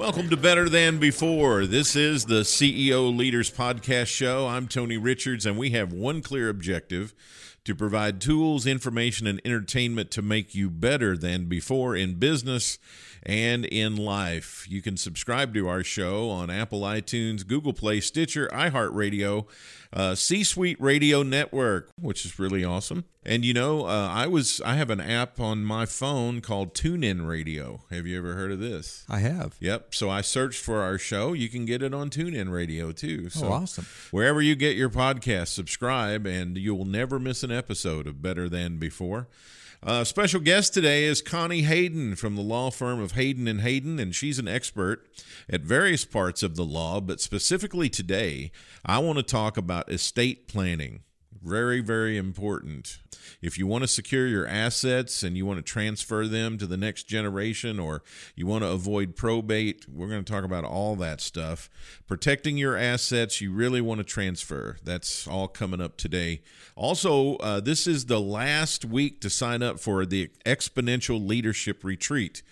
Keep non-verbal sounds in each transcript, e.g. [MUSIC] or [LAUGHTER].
Welcome to Better Than Before. This is the CEO Leaders Podcast Show. I'm Tony Richards, and we have one clear objective to provide tools, information, and entertainment to make you better than before in business and in life. You can subscribe to our show on Apple iTunes, Google Play, Stitcher, iHeartRadio, uh, C Suite Radio Network, which is really awesome. And you know, uh, I was I have an app on my phone called TuneIn Radio. Have you ever heard of this? I have. Yep. So I searched for our show. You can get it on TuneIn Radio too. So oh, awesome! Wherever you get your podcast, subscribe, and you'll never miss an episode of Better Than Before. Uh, special guest today is Connie Hayden from the law firm of Hayden and Hayden, and she's an expert at various parts of the law. But specifically today, I want to talk about estate planning. Very, very important. If you want to secure your assets and you want to transfer them to the next generation or you want to avoid probate, we're going to talk about all that stuff. Protecting your assets, you really want to transfer. That's all coming up today. Also, uh, this is the last week to sign up for the Exponential Leadership Retreat.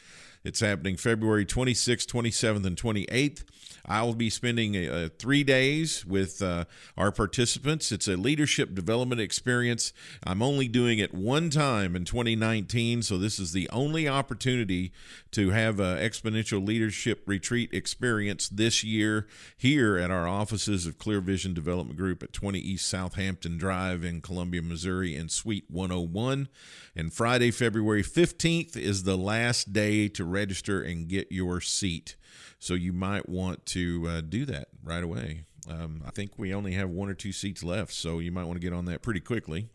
It's happening February 26th, 27th, and 28th. I'll be spending uh, three days with uh, our participants. It's a leadership development experience. I'm only doing it one time in 2019, so this is the only opportunity to have an exponential leadership retreat experience this year here at our offices of Clear Vision Development Group at 20 East Southampton Drive in Columbia, Missouri, in Suite 101. And Friday, February 15th is the last day to register and get your seat. So you might want to uh, do that right away. Um, I think we only have one or two seats left, so you might want to get on that pretty quickly.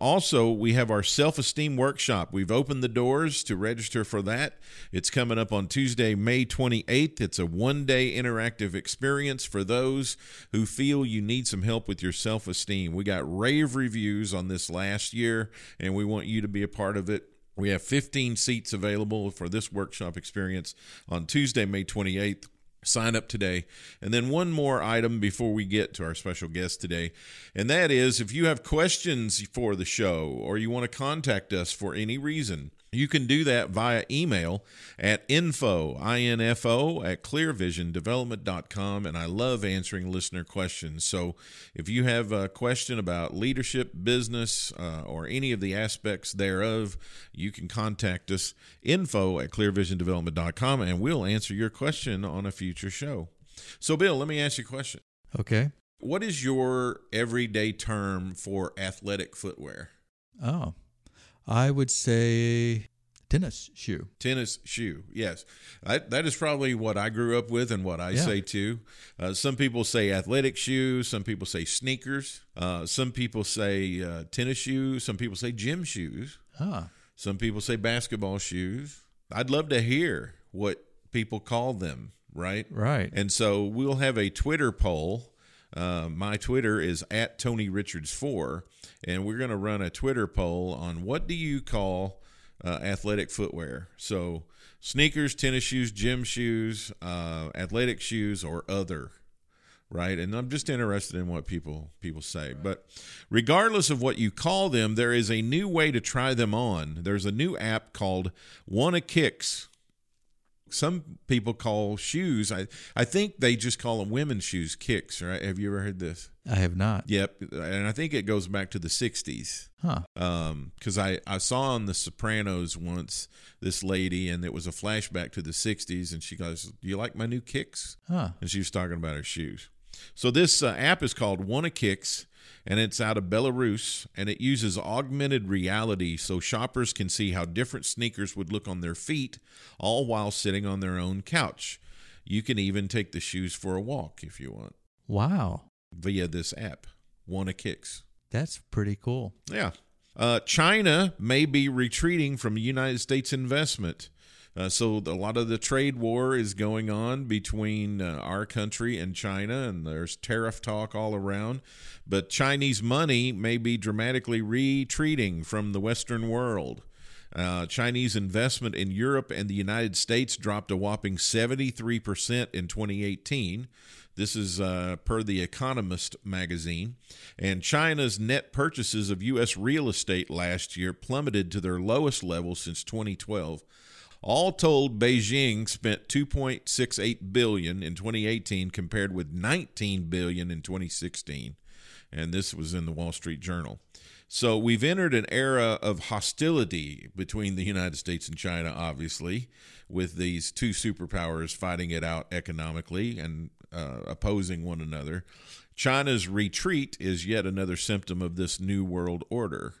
Also, we have our self esteem workshop. We've opened the doors to register for that. It's coming up on Tuesday, May 28th. It's a one day interactive experience for those who feel you need some help with your self esteem. We got rave reviews on this last year, and we want you to be a part of it. We have 15 seats available for this workshop experience on Tuesday, May 28th. Sign up today. And then one more item before we get to our special guest today. And that is if you have questions for the show or you want to contact us for any reason, you can do that via email at info, I-N-F-O, at clearvisiondevelopment.com. And I love answering listener questions. So if you have a question about leadership, business, uh, or any of the aspects thereof, you can contact us, info at clearvisiondevelopment.com, and we'll answer your question on a future show. So, Bill, let me ask you a question. Okay. What is your everyday term for athletic footwear? Oh, I would say tennis shoe. Tennis shoe, yes. I, that is probably what I grew up with and what I yeah. say too. Uh, some people say athletic shoes. Some people say sneakers. Uh, some people say uh, tennis shoes. Some people say gym shoes. Huh. Some people say basketball shoes. I'd love to hear what people call them, right? Right. And so we'll have a Twitter poll. Uh, my Twitter is at Tony Richards 4 and we're going to run a Twitter poll on what do you call uh, athletic footwear. So sneakers, tennis shoes, gym shoes, uh, athletic shoes, or other. Right, and I'm just interested in what people people say. But regardless of what you call them, there is a new way to try them on. There's a new app called Wanna Kicks some people call shoes. I I think they just call them women's shoes kicks. Right? Have you ever heard this? I have not. Yep, and I think it goes back to the '60s. Huh? Um, because I I saw on The Sopranos once this lady, and it was a flashback to the '60s, and she goes, "Do you like my new kicks?" Huh? And she was talking about her shoes. So this uh, app is called Wanna Kicks and it's out of Belarus and it uses augmented reality so shoppers can see how different sneakers would look on their feet all while sitting on their own couch. You can even take the shoes for a walk if you want. Wow. Via this app, Wanna Kicks. That's pretty cool. Yeah. Uh, China may be retreating from United States investment. Uh, so a lot of the trade war is going on between uh, our country and China, and there's tariff talk all around. But Chinese money may be dramatically retreating from the Western world. Uh, Chinese investment in Europe and the United States dropped a whopping 73% in 2018. This is uh, per The Economist magazine. And China's net purchases of U.S. real estate last year plummeted to their lowest level since 2012. All told, Beijing spent 2.68 billion in 2018 compared with 19 billion in 2016, and this was in the Wall Street Journal. So we've entered an era of hostility between the United States and China, obviously, with these two superpowers fighting it out economically and uh, opposing one another. China's retreat is yet another symptom of this new world order.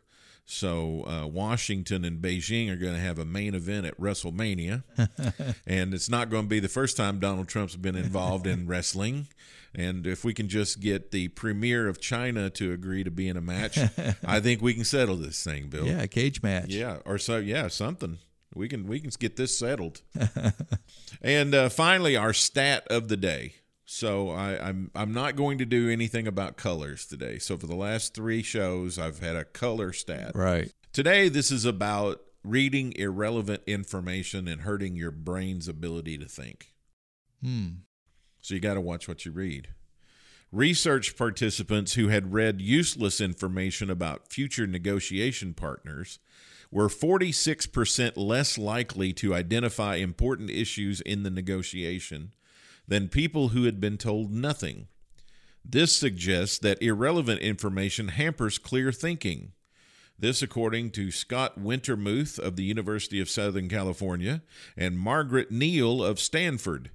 So uh, Washington and Beijing are going to have a main event at WrestleMania, [LAUGHS] and it's not going to be the first time Donald Trump's been involved in [LAUGHS] wrestling. And if we can just get the premier of China to agree to be in a match, [LAUGHS] I think we can settle this thing, Bill. Yeah, a cage match. Yeah, or so yeah, something. We can we can get this settled. and uh, finally, our stat of the day. So I, I'm I'm not going to do anything about colors today. So for the last three shows, I've had a color stat. Right. Today, this is about reading irrelevant information and hurting your brain's ability to think. Hmm. So you got to watch what you read. Research participants who had read useless information about future negotiation partners were 46% less likely to identify important issues in the negotiation than people who had been told nothing. This suggests that irrelevant information hampers clear thinking. This, according to Scott Wiltermuth of the University of Southern California and Margaret Neale of Stanford.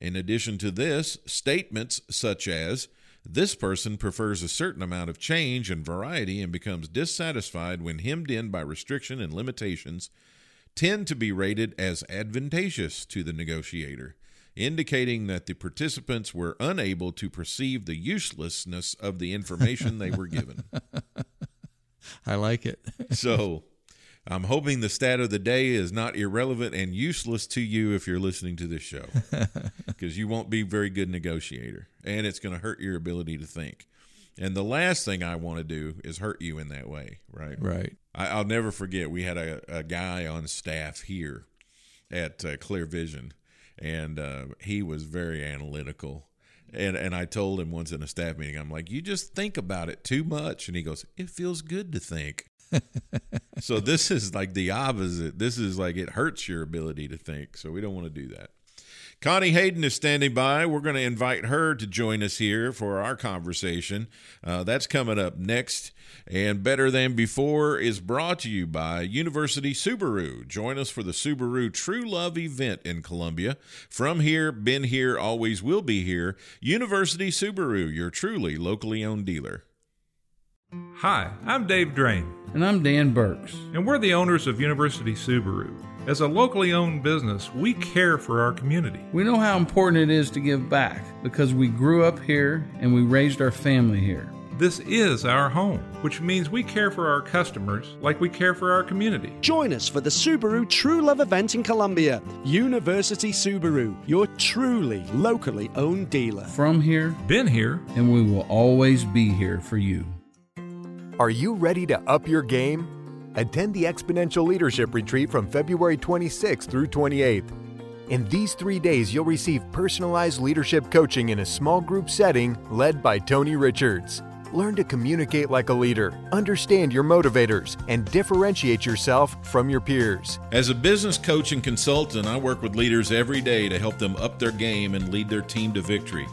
In addition to this, statements such as, this person prefers a certain amount of change and variety and becomes dissatisfied when hemmed in by restriction and limitations tend to be rated as advantageous to the negotiator, indicating that the participants were unable to perceive the uselessness of the information they were given. [LAUGHS] I like it. [LAUGHS] so I'm hoping the stat of the day is not irrelevant and useless to you if you're listening to this show, [LAUGHS] because you won't be a very good negotiator, and it's going to hurt your ability to think. And the last thing I want to do is hurt you in that way, right? Right. I, will never forget. We had a, a guy on staff here at uh, Clear Vision, and uh, he was very analytical. And and I told him once in a staff meeting, I'm like, you just think about it too much. And he goes, it feels good to think. [LAUGHS] so this is like the opposite. This is like it hurts your ability to think. So we don't want to do that. Connie Hayden is standing by. We're going to invite her to join us here for our conversation. Uh, that's coming up next. And Better Than Before is brought to you by University Subaru. Join us for the Subaru True Love event in Columbia. From here, been here, always will be here. University Subaru, your truly locally owned dealer. Hi, I'm Dave Drain. And I'm Dan Burks. And we're the owners of University Subaru. As a locally owned business, we care for our community. We know how important it is to give back because we grew up here and we raised our family here. This is our home, which means we care for our customers like we care for our community. Join us for the Subaru True Love event in Columbia. University Subaru, your truly locally owned dealer. From here, been here, and we will always be here for you. Are you ready to up your game? Attend the Exponential Leadership Retreat from February 26th through 28th. In these three days, you'll receive personalized leadership coaching in a small group setting led by Tony Richards. Learn to communicate like a leader, understand your motivators, and differentiate yourself from your peers. As a business coach and consultant, I work with leaders every day to help them up their game and lead their team to victory.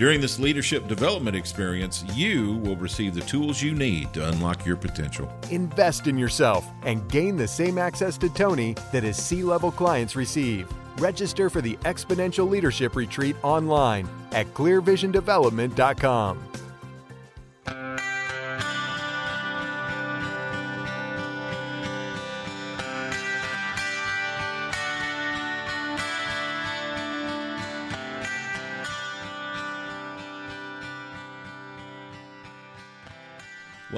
During this leadership development experience, you will receive the tools you need to unlock your potential. Invest in yourself and gain the same access to Tony that his C level clients receive. Register for the Exponential Leadership Retreat online at clearvisiondevelopment.com.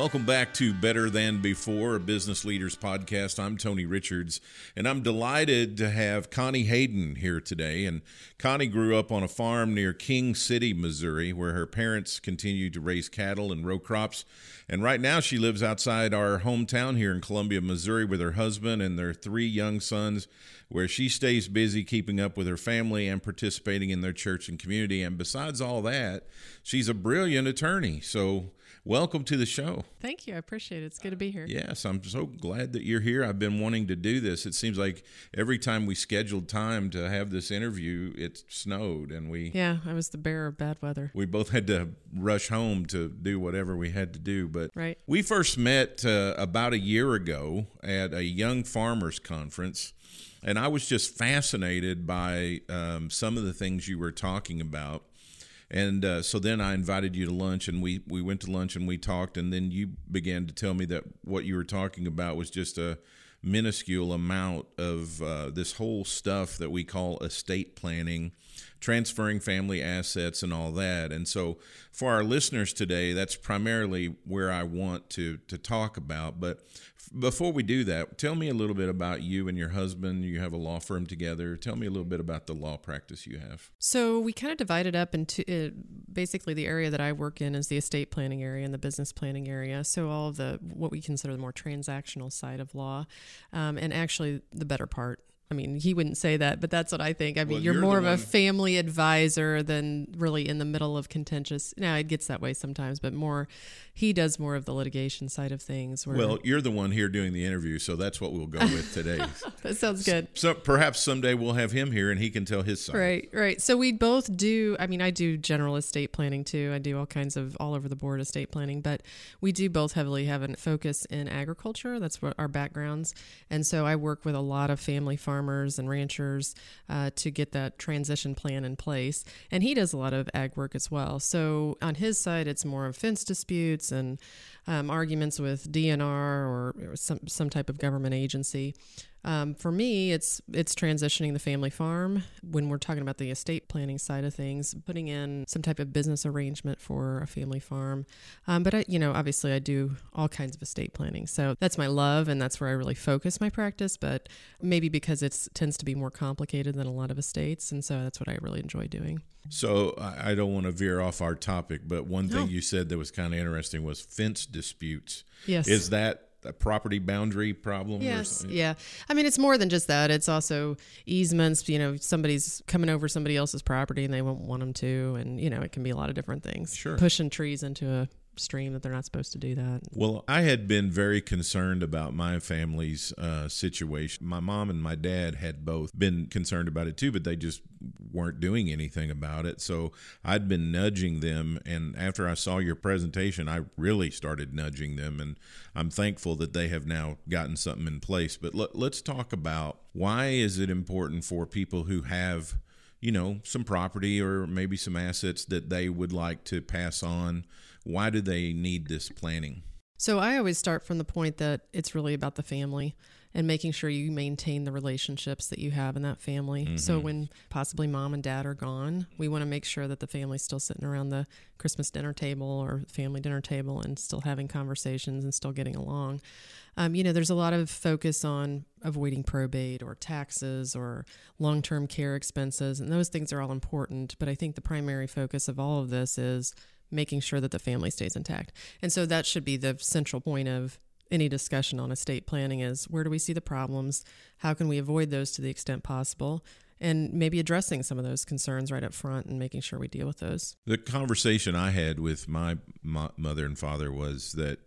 Welcome back to Better Than Before, a business leaders podcast. I'm Tony Richards, and I'm delighted to have Connie Hayden here today. And Connie grew up on a farm near King City, Missouri, where her parents continued to raise cattle and row crops. And right now, she lives outside our hometown here in Columbia, Missouri, with her husband and their three young sons, where she stays busy keeping up with her family and participating in their church and community. And besides all that, she's a brilliant attorney. So, welcome to the show. Thank you. I appreciate it. It's good to be here. Yes, I'm so glad that you're here. I've been wanting to do this. It seems like every time we scheduled time to have this interview, it snowed and we Yeah, I was the bearer of bad weather. we both had to rush home to do whatever we had to do. But Right. we first met uh, about a year ago at a young farmers conference, and I was just fascinated by um, some of the things you were talking about. And uh, so then I invited you to lunch, and we, we went to lunch and we talked. And then you began to tell me that what you were talking about was just a minuscule amount of uh, this whole stuff that we call estate planning, transferring family assets, and all that. And so for our listeners today, that's primarily where I want to to talk about. But before we do that, tell me a little bit about you and your husband. You have a law firm together. Tell me a little bit about the law practice you have. So we kind of divided up into uh, basically the area that I work in is the estate planning area and the business planning area. So all of the what we consider the more transactional side of law, um, and actually the better part. I mean, he wouldn't say that, but that's what I think. I mean, Well, you're, you're more of a family advisor than really in the middle of contentious. Now it gets that way sometimes, but more, he does more of the litigation side of things. Where, Well, you're the one here doing the interview, so that's what we'll go with today. [LAUGHS] that sounds good. so perhaps someday we'll have him here and he can tell his side. Right, right. So we both do. I mean, I do general estate planning too. I do all kinds of all over the board estate planning, but we do both heavily have a focus in agriculture. That's what our backgrounds. And so I work with a lot of family farmers and ranchers uh, to get that transition plan in place. And he does a lot of ag work as well. So on his side, it's more of fence disputes and um, arguments with DNR or, or some some type of government agency. Um, for me, it's it's transitioning the family farm when we're talking about the estate planning side of things, putting in some type of business arrangement for a family farm. Um, but I, you know, obviously, I do all kinds of estate planning, so that's my love, and that's where I really focus my practice. But maybe because it tends to be more complicated than a lot of estates, and so that's what I really enjoy doing. So I don't want to veer off our topic, but one thing No. you said that was kind of interesting was fence disputes. Yes. Is that a property boundary problem? Yes, something? yeah. I mean, it's more than just that. It's also easements. You know, somebody's coming over somebody else's property and they won't want them to, and you know, it can be a lot of different things. Sure. pushing trees into a stream that they're not supposed to do that. Well, I had been very concerned about my family's uh, situation. My mom and my dad had both been concerned about it too, but they just weren't doing anything about it. So I'd been nudging them. And after I saw your presentation, I really started nudging them. And I'm thankful that they have now gotten something in place. But let, let's talk about why is it important for people who have you know, some property or maybe some assets that they would like to pass on. Why do they need this planning? So I always start from the point that it's really about the family and making sure you maintain the relationships that you have in that family. So when possibly mom and dad are gone, we want to make sure that the family's still sitting around the Christmas dinner table or family dinner table and still having conversations and still getting along. Um, you know, there's a lot of focus on avoiding probate or taxes or long term care expenses, and those things are all important. But I think the primary focus of all of this is making sure that the family stays intact. And so that should be the central point of any discussion on estate planning is where do we see the problems? How can we avoid those to the extent possible? And maybe addressing some of those concerns right up front and making sure we deal with those. The conversation I had with my, my mother and father was that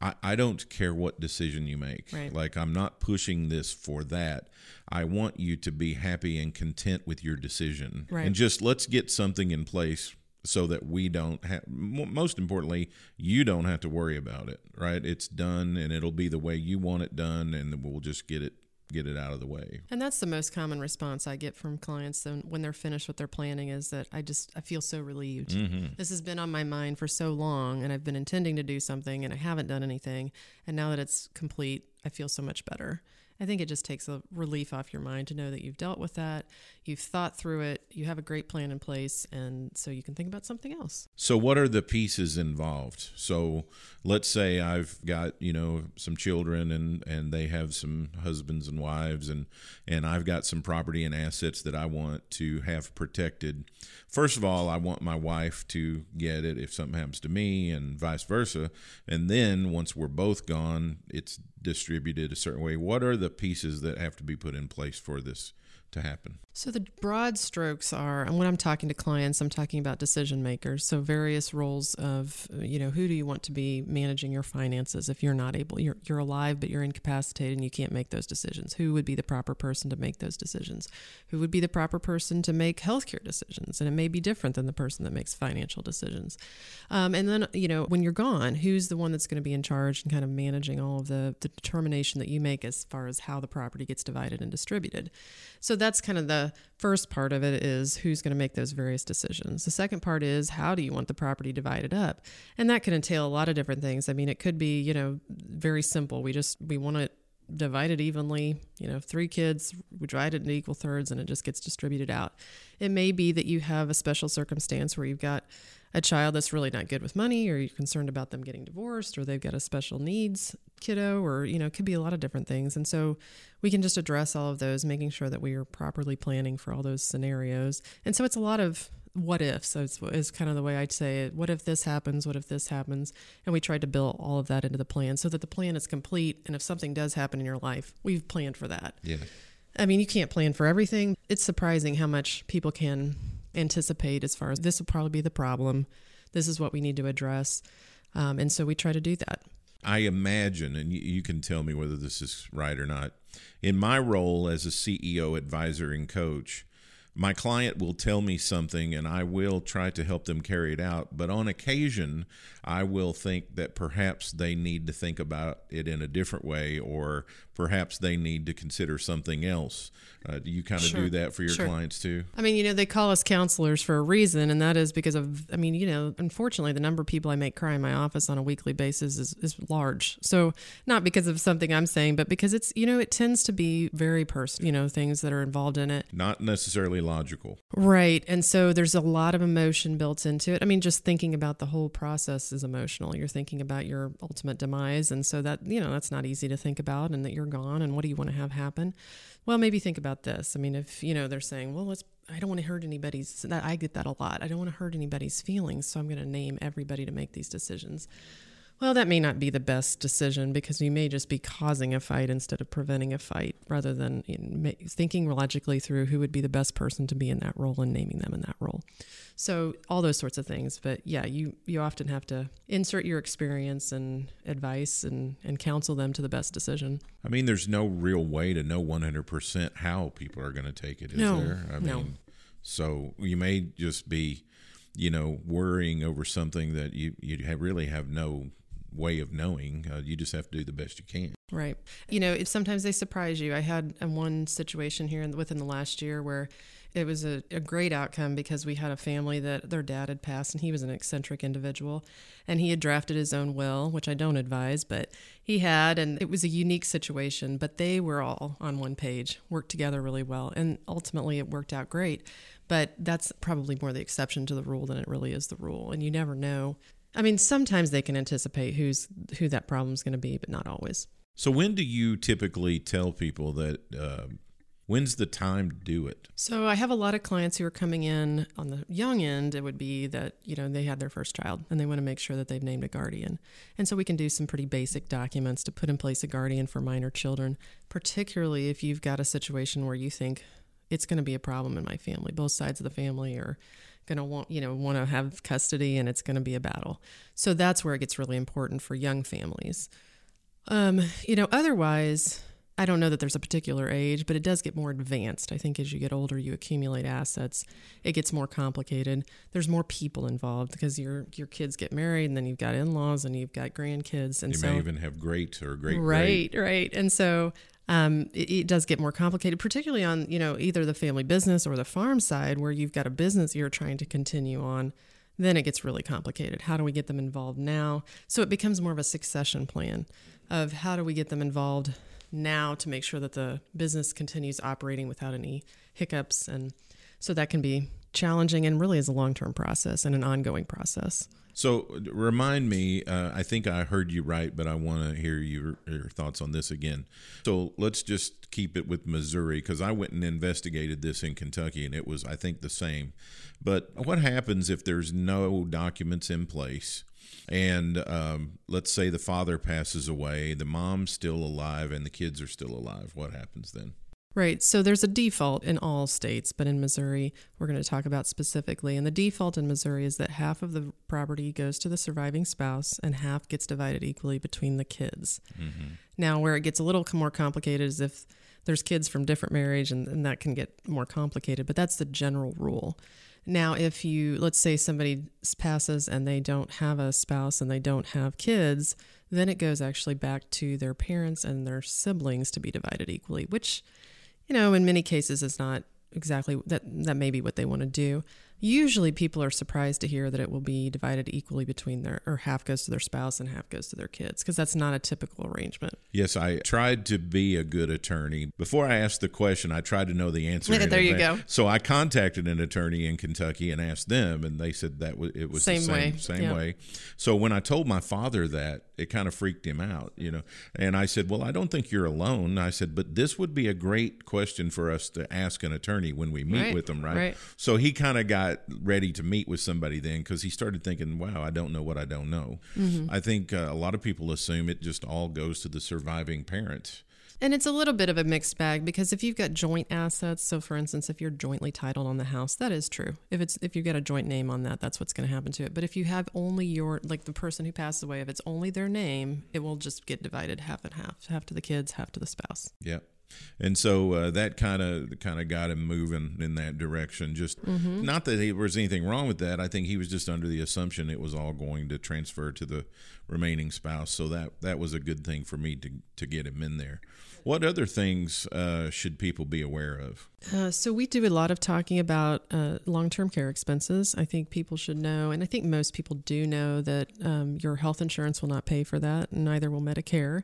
I, I don't care what decision you make. Right. Like, I'm not pushing this for that. I want you to be happy and content with your decision. Right. And just let's get something in place so that we don't have, most importantly, you don't have to worry about it, right? It's done and it'll be the way you want it done, and we'll just get it get it out of the way. And that's the most common response I get from clients when they're finished with their planning is that I just I feel so relieved. Mm-hmm. This has been on my mind for so long and I've been intending to do something and I haven't done anything and now that it's complete, I feel so much better. I think it just takes a relief off your mind to know that you've dealt with that, you've thought through it, you have a great plan in place, and so you can think about something else. So, what are the pieces involved? So, let's say I've got you know some children and and they have some husbands and wives and and I've got some property and assets that I want to have protected. First of all, I want my wife to get it if something happens to me, and vice versa. And then once we're both gone, it's distributed a certain way. What are the pieces that have to be put in place for this to happen? So the broad strokes are, and when I'm talking to clients, I'm talking about decision makers. So various roles of, you know, who do you want to be managing your finances if you're not able, you're, you're alive, but you're incapacitated and you can't make those decisions. Who would be the proper person to make those decisions? Who would be the proper person to make healthcare decisions? And it may be different than the person that makes financial decisions. Um, and then, you know, when you're gone, who's the one that's going to be in charge and kind of managing all of the, the determination that you make as far as how the property gets divided and distributed? So that's kind of the first part of it is who's going to make those various decisions. The second part is how do you want the property divided up? And that can entail a lot of different things. I mean, it could be, you know, very simple. We just we want to divide it evenly, you know, three kids, we divide it into equal thirds and it just gets distributed out. It may be that you have a special circumstance where you've got a child that's really not good with money or you're concerned about them getting divorced or they've got a special needs kiddo or you know it could be a lot of different things. And so we can just address all of those making sure that we are properly planning for all those scenarios. And so it's a lot of what if so it's, it's kind of the way i'd say it. What if this happens? What if this happens? And we tried to build all of that into the plan so that the plan is complete. And if something does happen in your life we've planned for that. Yeah. I mean, you can't plan for everything. It's surprising how much people can anticipate as far as this will probably be the problem. This is what we need to address. Um, and so we try to do that. I imagine, and you, you can tell me whether this is right or not. In my role as a CEO, advisor, and coach, my client will tell me something and I will try to help them carry it out. But on occasion, I will think that perhaps they need to think about it in a different way or perhaps they need to consider something else. Uh, do you kind of Sure. do that for your Sure. clients too? I mean, you know, they call us counselors for a reason, and that is because of, I mean, you know, unfortunately, the number of people I make cry in my office on a weekly basis is, is large. So, not because of something I'm saying, but because it's, you know, it tends to be very personal, you know, things that are involved in it. Not necessarily logical. Right. And so there's a lot of emotion built into it. I mean, just thinking about the whole process is emotional. You're thinking about your ultimate demise. And so that, you know, that's not easy to think about and that you're gone and what do you want to have happen? Well, maybe think about this. I mean, if, you know, they're saying, well, let's, I don't want to hurt anybody's, that I get that a lot. I don't want to hurt anybody's feelings. So I'm going to name everybody to make these decisions. Well, that may not be the best decision because you may just be causing a fight instead of preventing a fight rather than thinking logically through who would be the best person to be in that role and naming them in that role. So, all those sorts of things. But yeah, you, you often have to insert your experience and advice and, and counsel them to the best decision. I mean, there's no real way to know 100% how people are going to take it, is No, there? I no. mean, so you may just be, you know, worrying over something that you, you have really have no way of knowing. Uh, you just have to do the best you can. Right. You know, sometimes they surprise you. I had one situation here in, within the last year where it was a, a great outcome because we had a family that their dad had passed and he was an eccentric individual and he had drafted his own will, which I don't advise, but he had, and it was a unique situation, but they were all on one page, worked together really well, and ultimately it worked out great. But that's probably more the exception to the rule than it really is the rule. And you never know. I mean, sometimes they can anticipate who's who that problem's going to be, but not always. So when do you typically tell people that? Uh, when's the time to do it? So I have a lot of clients who are coming in on the young end. It would be that you know they had their first child and they want to make sure that they've named a guardian, and so we can do some pretty basic documents to put in place a guardian for minor children, particularly if you've got a situation where you think it's going to be a problem in my family. Both sides of the family are going to want you know want to have custody, and it's going to be a battle. So that's where it gets really important for young families. Um, you know, otherwise, I don't know that there's a particular age, but it does get more advanced. I think as you get older, you accumulate assets. It gets more complicated. There's more people involved because your your kids get married, and then you've got in-laws, and you've got grandkids, and You so may even have great or great right, right, and so um, it, it does get more complicated, particularly on you know either the family business or the farm side, where you've got a business you're trying to continue on. Then it gets really complicated. How do we get them involved now? So it becomes more of a succession plan of how do we get them involved now to make sure that the business continues operating without any hiccups. And so that can be challenging and really is a long term process and an ongoing process. So remind me, uh, I think I heard you right, but I want to hear your, your thoughts on this again. So let's just keep it with Missouri because I went and investigated this in Kentucky and it was, I think, the same. But what happens if there's no documents in place? And um, let's say the father passes away, the mom's still alive, and the kids are still alive. What happens then? Right. So there's a default in all states, but in Missouri, we're going to talk about specifically. And the default in Missouri is that half of the property goes to the surviving spouse and half gets divided equally between the kids. Mm-hmm. Now, where it gets a little more complicated is if there's kids from different marriage, and, and that can get more complicated, but that's the general rule. Now, if you, let's say somebody passes and they don't have a spouse and they don't have kids, then it goes actually back to their parents and their siblings to be divided equally, which you know, in many cases, it's not exactly that that may be what they want to do. Usually, people are surprised to hear that it will be divided equally between their, or half goes to their spouse and half goes to their kids, because that's not a typical arrangement. Yes, I tried to be a good attorney. Before I asked the question, I tried to know the answer. there you go. So I contacted an attorney in Kentucky and asked them, and they said that it was same the same way. Same yeah. way. So when I told my father that, it kind of freaked him out, you know. And I said, "Well, I don't think you're alone." I said, "But this would be a great question for us to ask an attorney when we meet right. with them, right?" right. So he kind of got ready to meet with somebody then because he started thinking, "Wow, I don't know what I don't know." Mm-hmm. I think uh, a lot of people assume it just all goes to the surviving parent. And it's a little bit of a mixed bag because if you've got joint assets, so for instance, if you're jointly titled on the house, that is true. If it's if you get a joint name on that, that's what's going to happen to it. But if you have only your like the person who passes away, if it's only their name, it will just get divided half and half, half to the kids, half to the spouse. Yep. And so uh, that kind of kind of got him moving in that direction. Just mm-hmm. not that there was anything wrong with that. I think he was just under the assumption it was all going to transfer to the remaining spouse. So that that was a good thing for me to to get him in there. What other things uh, should people be aware of? Uh, so we do a lot of talking about uh, long-term care expenses. I think people should know, and I think most people do know that um, your health insurance will not pay for that, and neither will Medicare.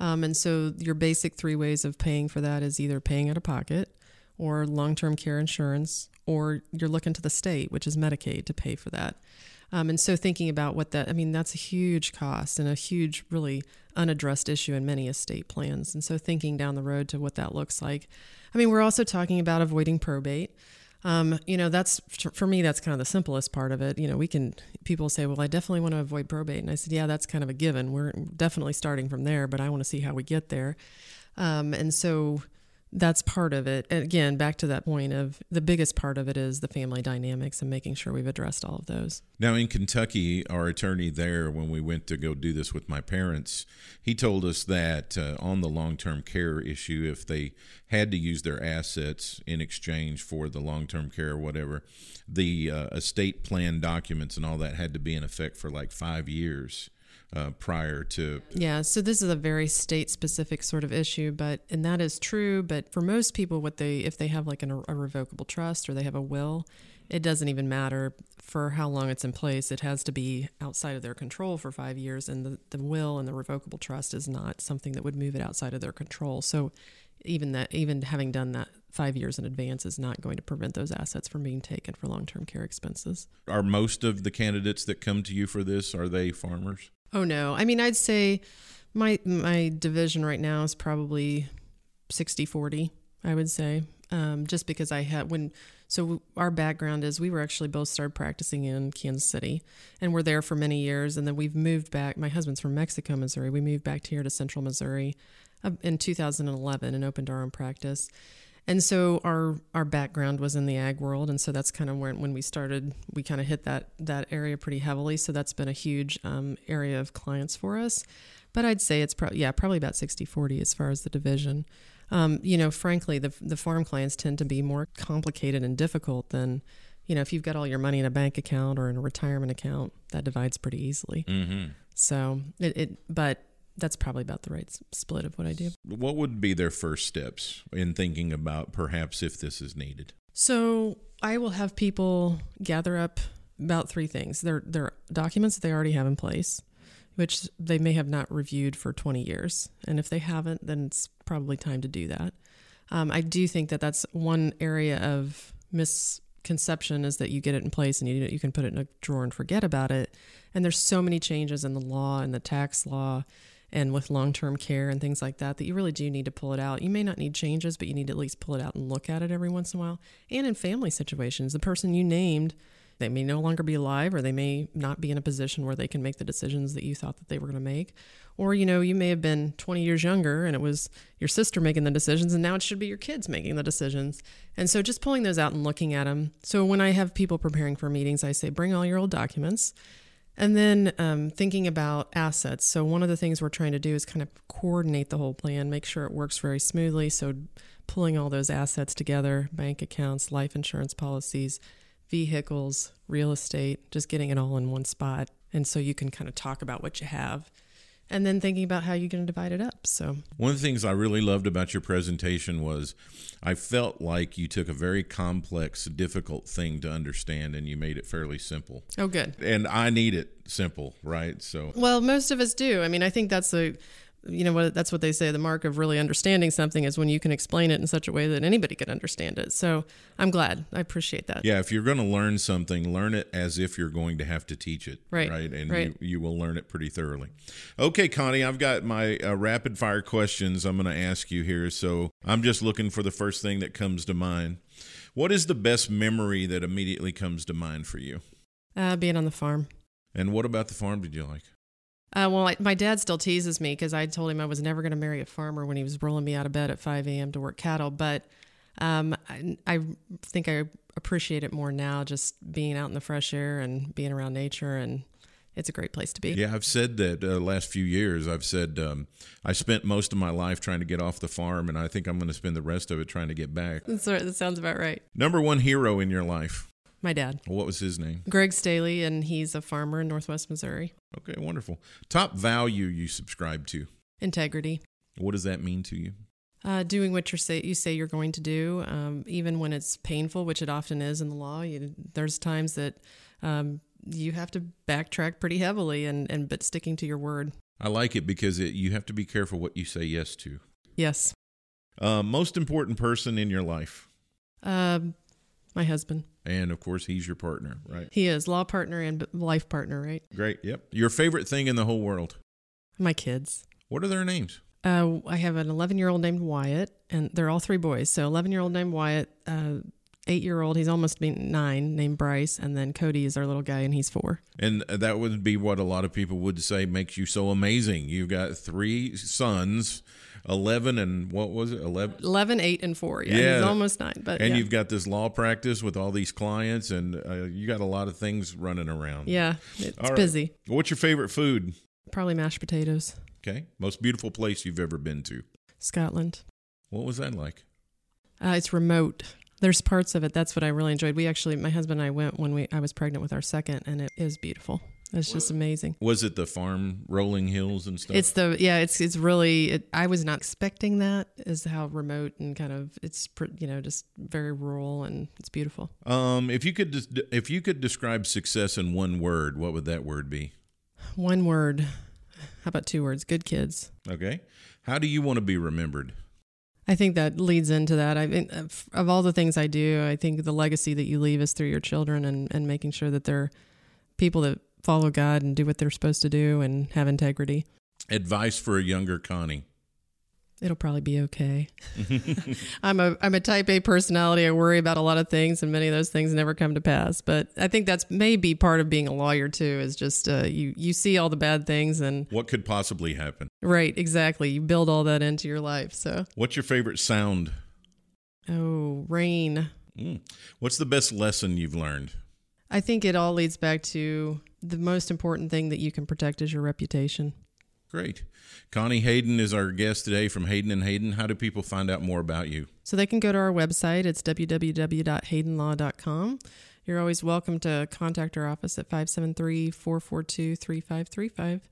Um, and so your basic three ways of paying for that is either paying out of pocket, or long-term care insurance, or you're looking to the state, which is Medicaid, to pay for that. Um, and so thinking about what that, I mean, that's a huge cost and a huge, really unaddressed issue in many estate plans. And so thinking down the road to what that looks like. I mean, we're also talking about avoiding probate. Um, you know, that's for me, that's kind of the simplest part of it. You know, we can, people say, well, I definitely want to avoid probate. And I said, yeah, that's kind of a given. We're definitely starting from there, but I want to see how we get there. Um, and so, that's part of it. And again, back to that point of the biggest part of it is the family dynamics and making sure we've addressed all of those. Now, in Kentucky, our attorney there, when we went to go do this with my parents, he told us that uh, on the long term care issue, if they had to use their assets in exchange for the long term care or whatever, the uh, estate plan documents and all that had to be in effect for like five years uh, prior to. Yeah, so this is a very state specific sort of issue, but and that is true. But for most people, what they if they have like an, a revocable trust or they have a will, it doesn't even matter for how long it's in place. It has to be outside of their control for five years, and the, the will and the revocable trust is not something that would move it outside of their control. So even that even having done that five years in advance is not going to prevent those assets from being taken for long-term care expenses are most of the candidates that come to you for this are they farmers Oh no. I mean, I'd say my my division right now is probably 60-40, I would say. Um, just because I had when so our background is we were actually both started practicing in Kansas City and we're there for many years and then we've moved back my husband's from Mexico Missouri we moved back here to central Missouri uh, in 2011 and opened our own practice and so our our background was in the ag world. And so that's kind of when when we started we kind of hit that that area pretty heavily. So that's been a huge um, area of clients for us. But i'd say it's probably yeah probably about 60 40 as far as the division. Um, you know frankly the the farm clients tend to be more complicated and difficult than you know if you've got all your money in a bank account or in a retirement account that divides pretty easily. Mm-hmm. so it, it but that's probably about the right split of what I do. What would be their first steps in thinking about perhaps if this is needed? So I will have people gather up about three things. Their their documents that they already have in place. which they may have not reviewed for 20 years. And if they haven't, then it's probably time to do that. Um, I do think that that's one area of misconception is that you get it in place and you you can put it in a drawer and forget about it. And there's so many changes in the law and the tax law and with long-term care and things like that that you really do need to pull it out. You may not need changes, but you need to at least pull it out and look at it every once in a while. And in family situations, the person you named they may no longer be alive or they may not be in a position where they can make the decisions that you thought that they were going to make or you know you may have been 20 years younger and it was your sister making the decisions and now it should be your kids making the decisions and so just pulling those out and looking at them so when i have people preparing for meetings i say bring all your old documents and then um, thinking about assets. So, one of the things we're trying to do is kind of coordinate the whole plan, make sure it works very smoothly. So, pulling all those assets together bank accounts, life insurance policies, vehicles, real estate, just getting it all in one spot. And so you can kind of talk about what you have and then thinking about how you're going to divide it up. So, One of the things I really loved about your presentation was I felt like you took a very complex, difficult thing to understand and you made it fairly simple. oh, good. And I need it simple, right? So, Well, most of us do. I mean, I think that's the, you know, what that's what they say. The mark of really understanding something is when you can explain it in such a way that anybody can understand it. So I'm glad. I appreciate that. yeah, if you're going to learn something, learn it as if you're going to have to teach it. Right, Right. And right. You, you will learn it pretty thoroughly. Okay, Connie, I've got my uh, rapid fire questions I'm going to ask you here. So I'm just looking for the first thing that comes to mind. What is the best memory that immediately comes to mind for you? Uh, being on the farm. And what about the farm did you like? Uh, well, I, my dad still teases me because I told him I was never going to marry a farmer when he was rolling me out of bed at 5 a.m. to work cattle. But um, I, I think I appreciate it more now, just being out in the fresh air and being around nature. And it's a great place to be. Yeah, I've said that uh, last few years. I've said um, I spent most of my life trying to get off the farm, and I think I'm going to spend the rest of it trying to get back. That's right, that sounds about right. Number one hero in your life. My dad, What was his name? Greg Staley, and he's a farmer in Northwest Missouri. Okay, wonderful. Top value you subscribe to. Integrity. What does that mean to you? Uh, doing what you say you say you're going to do, um, even when it's painful, which it often is in the law. You, there's times that um, you have to backtrack pretty heavily, and, and but sticking to your word. I like it because it, you have to be careful what you say yes to. Yes, Uh, most important person in your life, um, my husband. And of course, he's your partner, right? He is law partner and life partner, right? Great. Yep. Your favorite thing in the whole world. My kids. What are their names? Uh, I have an 11 year old named Wyatt, and they're all three boys. So 11 year old named Wyatt, uh, eight year old, he's almost nine, named Bryce, and then Cody is our little guy, and he's four. And that would be what a lot of people would say makes you so amazing. You've got three sons, 11 and what was it? 11? 11, 8, and 4. Yeah, Yeah. he's almost nine. But And yeah. you've got this law practice with all these clients, and uh, you got a lot of things running around. yeah, it's right. busy. What's your favorite food? Probably mashed potatoes. Okay. Most beautiful place you've ever been to. Scotland. What was that like? Uh, it's remote. There's parts of it. That's what I really enjoyed. We actually, my husband and I went when we I was pregnant with our second, and it is beautiful. It's just amazing. Was it the farm rolling hills and stuff? It's the yeah. It's it's really. It, I was not expecting that. Is how remote and kind of it's pr- you know just very rural and it's beautiful. um, if you could des- if you could describe success in one word, what would that word be? One word. How about two words? Good kids. Okay. How do you want to be remembered? I think that leads into that. I mean, of all the things I do, I think the legacy that you leave is through your children and, and making sure that they're people that follow God and do what they're supposed to do and have integrity. Advice for a younger Connie. It'll probably be okay. [LAUGHS] [LAUGHS] I'm a I'm a type A personality. I worry about a lot of things, and many of those things never come to pass. But I think that's maybe part of being a lawyer too. Is just uh, you you see all the bad things, and What could possibly happen? Right, exactly. You build all that into your life. So What's your favorite sound? oh, rain. Mm. What's the best lesson you've learned? I think it all leads back to the most important thing that you can protect is your reputation. Great. Connie Hayden is our guest today from Hayden and Hayden. How do people find out more about you? So they can go to our website. It's www.haydenlaw.com. You're always welcome to contact our office at 573 442 3535,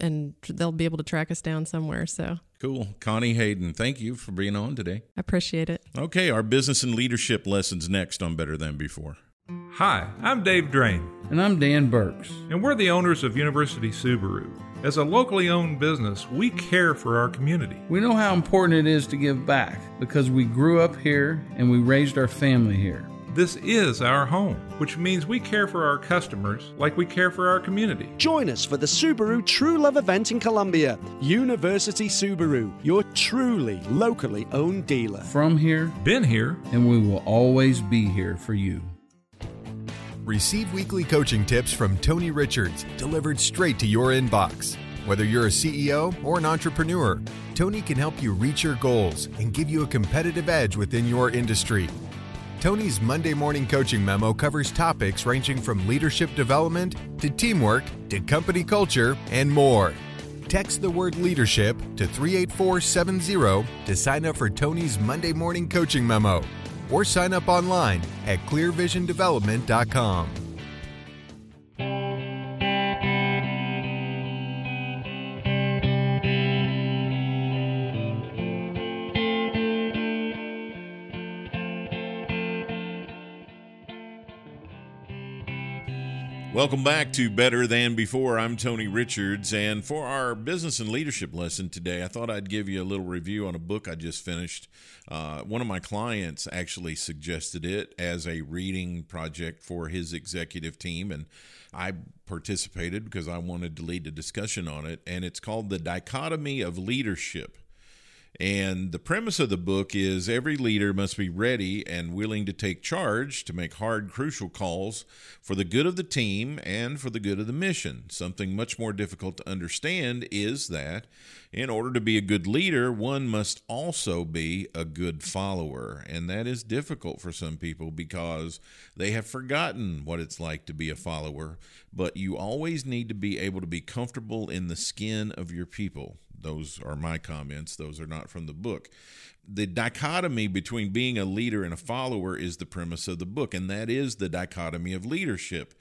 and they'll be able to track us down somewhere. So Cool. Connie Hayden, thank you for being on today. I appreciate it. Okay, our business and leadership lessons next on Better Than Before. Hi, I'm Dave Drain, And I'm Dan Burks. and we're the owners of University Subaru. As a locally owned business, we care for our community. We know how important it is to give back because we grew up here and we raised our family here. This is our home, which means we care for our customers like we care for our community. Join us for the Subaru True Love event in Columbia. University Subaru, your truly locally owned dealer. From here, Been here. and we will always be here for you. Receive weekly coaching tips from Tony Richards delivered straight to your inbox. Whether you're a CEO or an entrepreneur, Tony can help you reach your goals and give you a competitive edge within your industry. Tony's Monday morning coaching memo covers topics ranging from leadership development to teamwork to company culture and more. Text the word leadership to 38470 to sign up for Tony's Monday morning coaching memo or sign up online at clearvisiondevelopment.com. Welcome back to Better Than Before. I'm Tony Richards, and for our business and leadership lesson today, I thought I'd give you a little review on a book I just finished. Uh, one of my clients actually suggested it as a reading project for his executive team, and I participated because I wanted to lead a discussion on it. And it's called The Dichotomy of Leadership. And the premise of the book is every leader must be ready and willing to take charge to make hard, crucial calls for the good of the team and for the good of the mission. Something much more difficult to understand is that in order to be a good leader, one must also be a good follower. And that is difficult for some people because they have forgotten what it's like to be a follower. But you always need to be able to be comfortable in the skin of your people. Those are my comments. Those are not from the book. The dichotomy between being a leader and a follower is the premise of the book, and that is the dichotomy of leadership.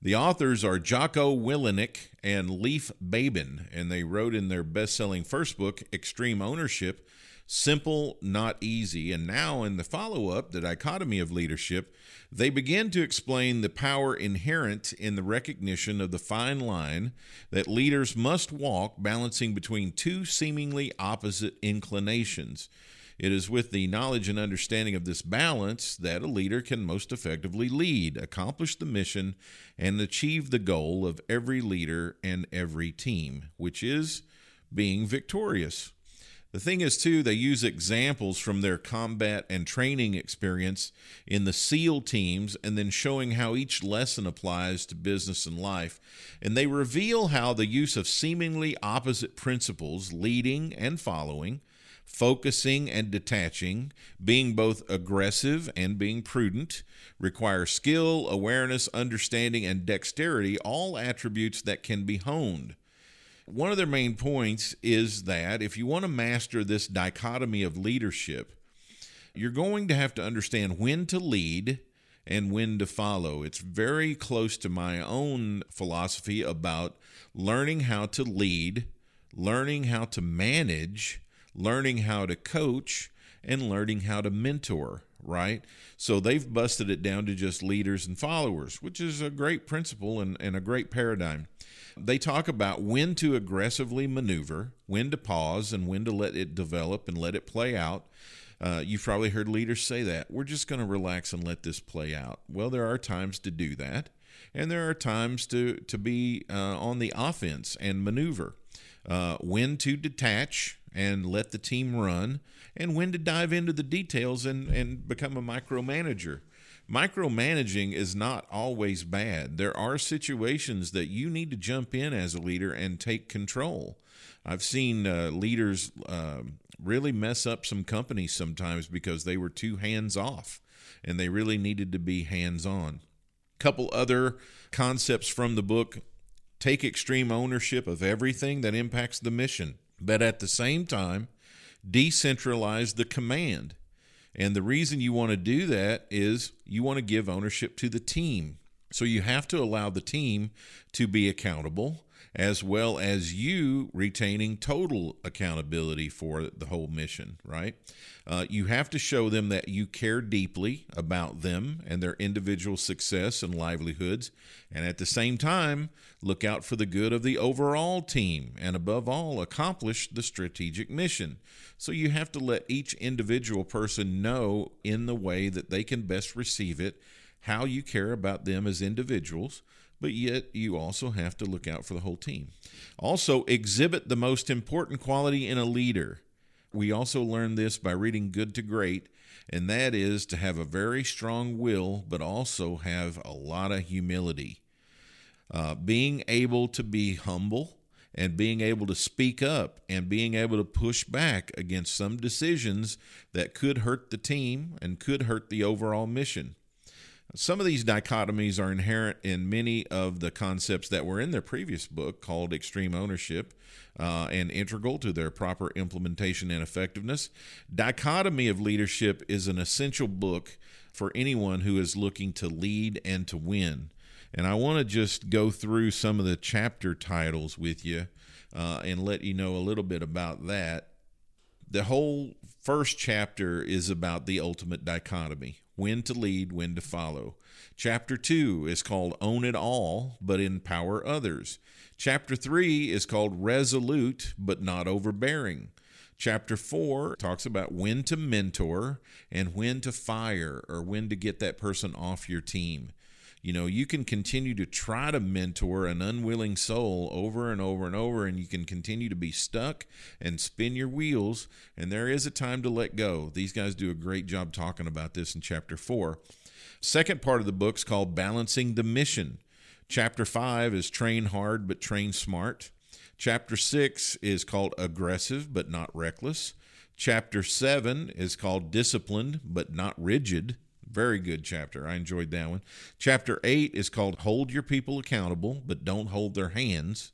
The authors are Jocko Willink and Leif Babin, and they wrote in their best selling first book, Extreme Ownership, Simple, Not Easy. And now, in the follow up, The Dichotomy of Leadership, they begin to explain the power inherent in the recognition of the fine line that leaders must walk balancing between two seemingly opposite inclinations. It is with the knowledge and understanding of this balance that a leader can most effectively lead, accomplish the mission, and achieve the goal of every leader and every team, which is being victorious. The thing is, too, they use examples from their combat and training experience in the SEAL teams and then showing how each lesson applies to business and life. And they reveal how the use of seemingly opposite principles, leading and following, focusing and detaching, being both aggressive and being prudent, require skill, awareness, understanding, and dexterity, all attributes that can be honed. One of their main points is that if you want to master this dichotomy of leadership, you're going to have to understand when to lead and when to follow. It's very close to my own philosophy about learning how to lead, learning how to manage, learning how to coach, and learning how to mentor, right? So they've busted it down to just leaders and followers, which is a great principle and, and a great paradigm. They talk about when to aggressively maneuver, when to pause, and when to let it develop and let it play out. Uh, you've probably heard leaders say that. We're just going to relax and let this play out. Well, there are times to do that, and there are times to, to be uh, on the offense and maneuver. Uh, when to detach and let the team run, and when to dive into the details and, and become a micromanager. Micromanaging is not always bad. There are situations that you need to jump in as a leader and take control. I've seen uh, leaders uh, really mess up some companies sometimes because they were too hands off and they really needed to be hands on. Couple other concepts from the book take extreme ownership of everything that impacts the mission, but at the same time, decentralize the command. And the reason you want to do that is you want to give ownership to the team. So you have to allow the team to be accountable. As well as you retaining total accountability for the whole mission, right? Uh, you have to show them that you care deeply about them and their individual success and livelihoods, and at the same time, look out for the good of the overall team, and above all, accomplish the strategic mission. So you have to let each individual person know in the way that they can best receive it how you care about them as individuals but yet you also have to look out for the whole team. Also, exhibit the most important quality in a leader. We also learn this by reading Good to Great, and that is to have a very strong will, but also have a lot of humility. Uh, being able to be humble and being able to speak up and being able to push back against some decisions that could hurt the team and could hurt the overall mission. Some of these dichotomies are inherent in many of the concepts that were in their previous book called Extreme Ownership uh, and integral to their proper implementation and effectiveness. Dichotomy of Leadership is an essential book for anyone who is looking to lead and to win. And I want to just go through some of the chapter titles with you uh, and let you know a little bit about that. The whole first chapter is about the ultimate dichotomy when to lead, when to follow. Chapter 2 is called Own It All, but Empower Others. Chapter 3 is called Resolute, but Not Overbearing. Chapter 4 talks about when to mentor and when to fire or when to get that person off your team. You know, you can continue to try to mentor an unwilling soul over and over and over, and you can continue to be stuck and spin your wheels. And there is a time to let go. These guys do a great job talking about this in chapter four. Second part of the book is called Balancing the Mission. Chapter five is Train Hard but Train Smart. Chapter six is called Aggressive but Not Reckless. Chapter seven is called Disciplined but Not Rigid. Very good chapter. I enjoyed that one. Chapter 8 is called Hold Your People Accountable, but Don't Hold Their Hands.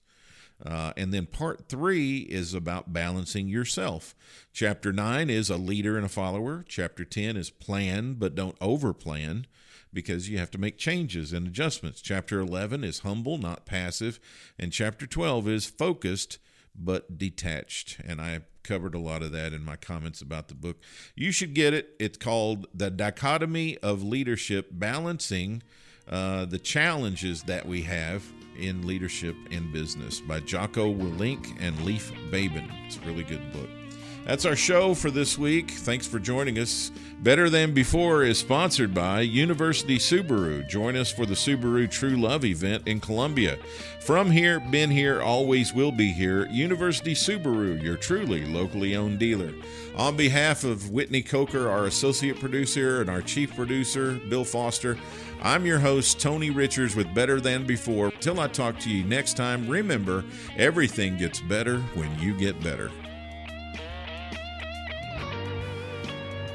Uh, and then part three is about balancing yourself. Chapter nine is a leader and a follower. Chapter 10 is plan, but don't overplan because you have to make changes and adjustments. Chapter 11 is humble, not passive. And chapter 12 is focused, but detached. And I covered a lot of that in my comments about the book. You should get it. It's called The Dichotomy of Leadership Balancing uh, the Challenges That We Have in Leadership and Business by Jocko Willink and Leif Babin. It's a really good book. That's our show for this week. Thanks for joining us. Better Than Before is sponsored by University Subaru. Join us for the Subaru True Love event in Columbia. From here, been here, always will be here. University Subaru, your truly locally owned dealer. On behalf of Whitney Coker, our associate producer, and our chief producer, Bill Foster, I'm your host, Tony Richards, with Better Than Before. Till I talk to you next time, remember everything gets better when you get better.